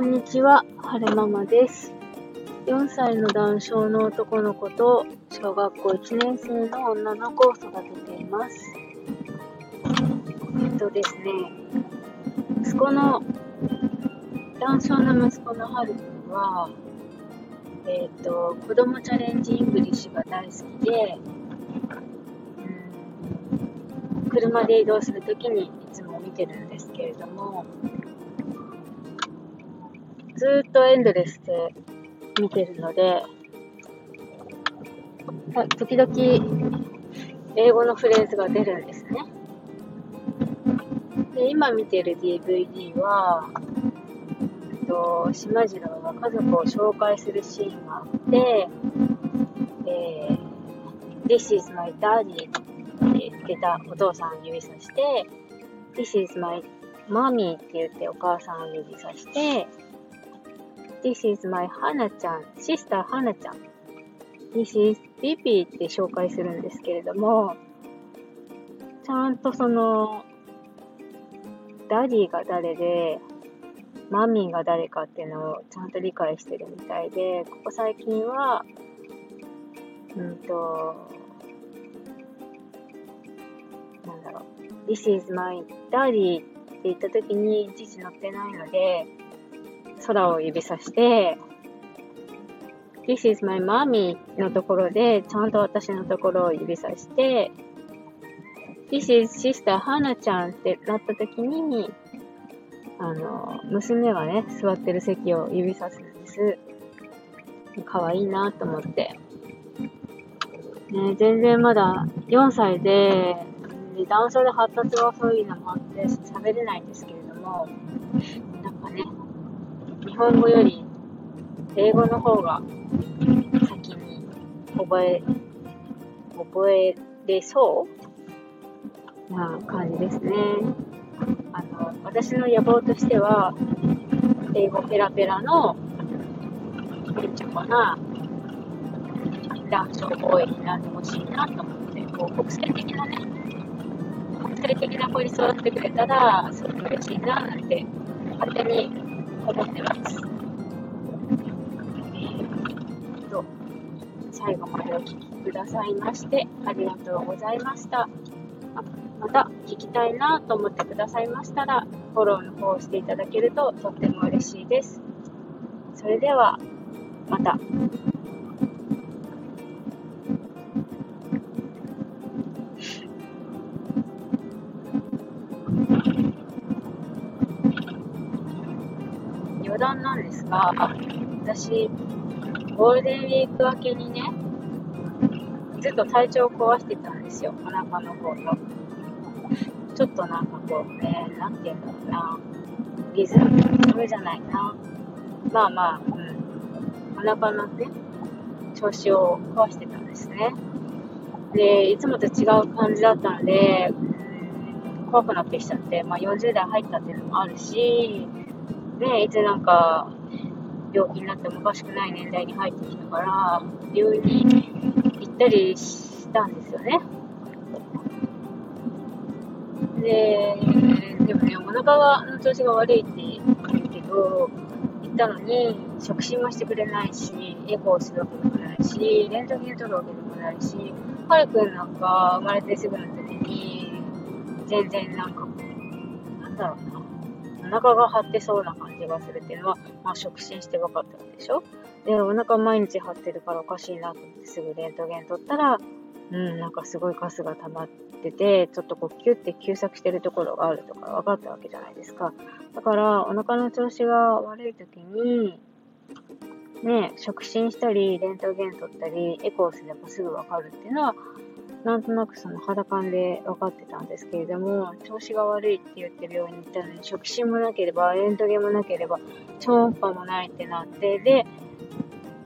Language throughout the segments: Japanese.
こんにちは、はるままです。4歳のダウン症の男の子と小学校1年生の女の子を育てています。えっとですね、息子の、ダウン症の息子のはるくんは、えっと、こどもちゃれんじ English が大好きで、うん、車で移動するときにいつも見てるんですけれども、ずっとエンドレスで見てるので、時々英語のフレーズが出るんですね。で今見てる DVD は、えっと、島次郎が家族を紹介するシーンがあって、えー、This is my daddy って言ってたお父さんを指さして、This is my mommy って言ってお母さんを指さして、This is my 花ちゃん、 sister 花ちゃん。This is ビビって紹介するんですけれども、ちゃんとその、 daddy が誰で、 mommy が誰かっていうのをちゃんと理解してるみたいで、ここ最近は、うんと、なんだろう、This is my daddy って言った時に字乗ってないので、空を指さして、This is my mommy のところで、ちゃんと私のところを指さして、This is sister 花ちゃんってなった時に、あの、娘がね、座ってる席を指さすんです。可愛いなと思って。ね、全然まだ4歳で、男性で発達が遅いのもあって喋れないんですけれども、本語より英語の方が先に覚え、覚えれそうな感じですね。あの、私の野望としては、英語ペラペラの、ちょこな、男女語彙になってほしいなと思って、こう、国際的なね、国際的な子に育ってくれたら、すごく嬉しいな、なんて、勝手に思ってます。えっ、と、最後までお聴きくださいましてありがとうございました。また聞きたいなと思ってくださいましたら、フォローの方をしていただけるととっても嬉しいです。それでは、また。談なんですが、私、ゴールデンウィーク明けにね、ずっと体調を壊してたんですよ、お腹の方と。ちょっとなんかこう、ね、なんて言うんだろうな、リズム、それじゃないな。まあまあ、うん、お腹のね、調子を壊してたんですね。で、いつもと違う感じだったので、怖くなってきちゃって、まあ40代入ったっていうのもあるし、ね、いつなんか、病気になってもおかしくない年代に入ってきたから、病院に行ったりしたんですよね。で、でもね、お腹がの調子が悪いって言うけど、行ったのに、触診もしてくれないし、エコーするわけでもないし、レントゲン取るわけでもないし、はるくんなんか生まれてすぐの時に、全然なんか、なんだろう、腹が張ってそうな感じがするっていうのは、まあ、触診して分かったんでしょ？で、お腹毎日張ってるからおかしいなと思ってすぐレントゲン取ったら、うん、なんかすごいガスが溜まってて、ちょっとこうキュッて吸削してるところがあるとか分かったわけじゃないですか。だから、お腹の調子が悪い時に、ね、触診したり、レントゲン取ったり、エコーすればすぐ分かるっていうのは、なんとなくその肌感で分かってたんですけれども、調子が悪いって言って病院に行ったのに、触診もなければ、レントゲンもなければ、超音波もないってなって、で、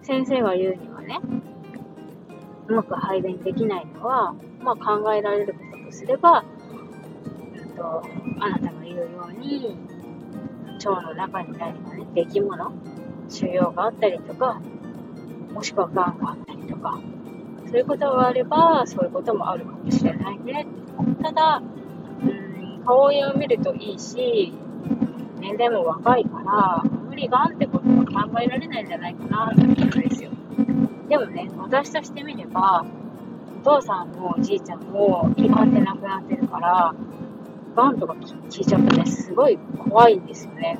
先生が言うにはね、うまく排便できないのは、まあ考えられることとすれば、うんと、あなたが言うように、腸の中に何かね、出来物、腫瘍があったりとか、もしくは癌があったりとか、そういうことがあれば、そういうこともあるかもしれないね。ただ、うん、顔色を見るといいし、年齢も若いから、無理がんってことは考えられないんじゃないかなと思うんですよ。でもね、私としてみれば、お父さんもおじいちゃんも胃がんで亡くなってるから、がんとか聞いちゃうとね、すごい怖いんですよね。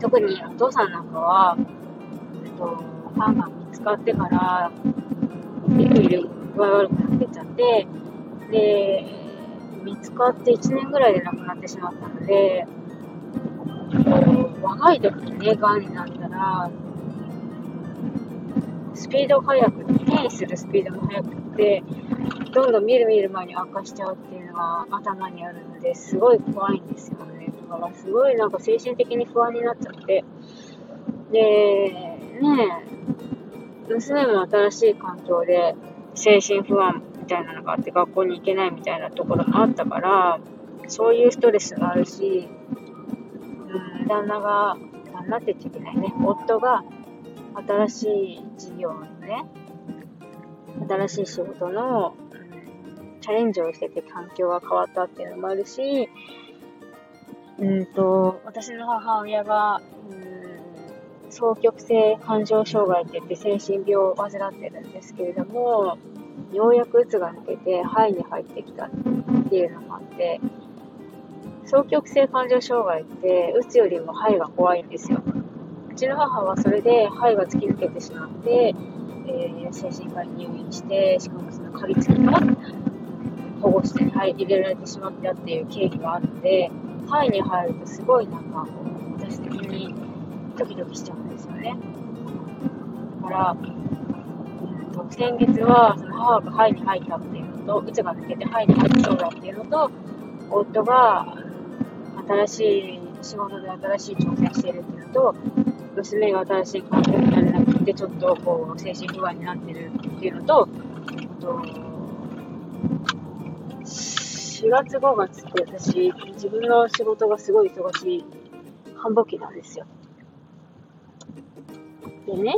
特にお父さんなんかは、えっと、がんが見つかってから、いろいろ具合悪くなってちゃって、で、見つかって1年ぐらいで亡くなってしまったので、若い時にね、がんになったら、スピード速く、転移するスピードも速くて、どんどん見る見る前に悪化しちゃうっていうのが頭にあるので、すごい怖いんですよね。だからすごいなんか精神的に不安になっちゃって。で、ね娘も新しい環境で精神不安みたいなのがあって学校に行けないみたいなところもあったから、そういうストレスがあるし、うん、旦那が、旦那って言っちゃいけないね、夫が新しい事業のね、新しい仕事の、チャレンジをしてて環境が変わったっていうのもあるし、うんと、私の母親が、双極性感情障害って言って精神病を患ってるんですけれども、ようやくうつが抜けて肺に入ってきたっていうのもあって、双極性感情障害って、うつよりも肺が怖いんですよ。うちの母はそれで肺が突き抜けてしまって、えー、精神科に入院して、しかもその鍵付きの保護室に入れられてしまったっていう経緯があるので、肺に入るとすごいなんか、私的にドキドキしちゃうんですよね。だから、うん、先月はその母が肺に入ったっていうのと、うつが抜けて肺に入りそうだっていうのと、夫が新しい仕事で新しい挑戦してるっていうのと、娘が新しい環境になれなくて、ちょっとこう、精神不安になってるっていうのと、あと、4月5月って私、自分の仕事がすごい忙しい繁忙期なんですよ。でね、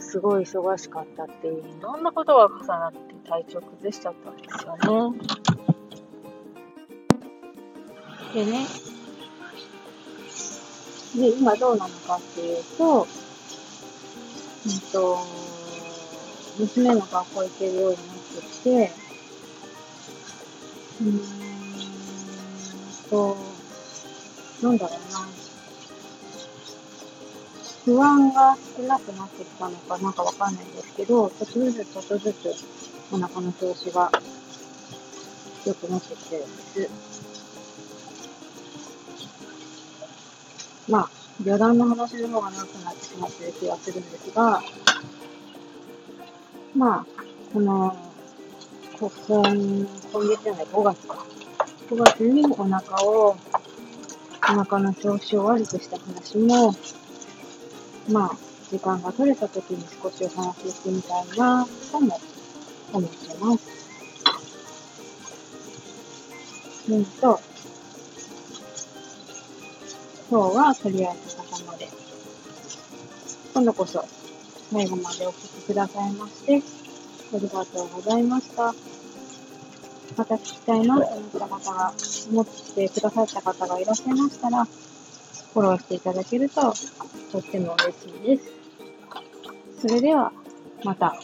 すごい忙しかったっていう、いろんなことが重なって体調崩しちゃったんですよね。でね、で、今どうなのかっていうと、うんと、娘の学校行けるようになってきて、うーんと、なんだろうな。不安が少なくなってきたのかなんかわかんないんですけど、ちょっとずつちょっとずつお腹の調子が良くなってきてるんです。まあ、余談の話の方が長くなってしまってる気がするんですが、まあ、この、今、今月じゃない、5月か。5月にお腹を、お腹の調子を悪くした話も、まあ、時間が取れた時に少しお話ししてみたいな、とも思ってます。うんと、今日はとりあえずここまで。今度こそ最後までお聴きくださいまして、ありがとうございました。また聞きたいなと思った方が、思ってくださった方がいらっしゃいましたら、フォローしていただけるととっても嬉しいです。それでは、また。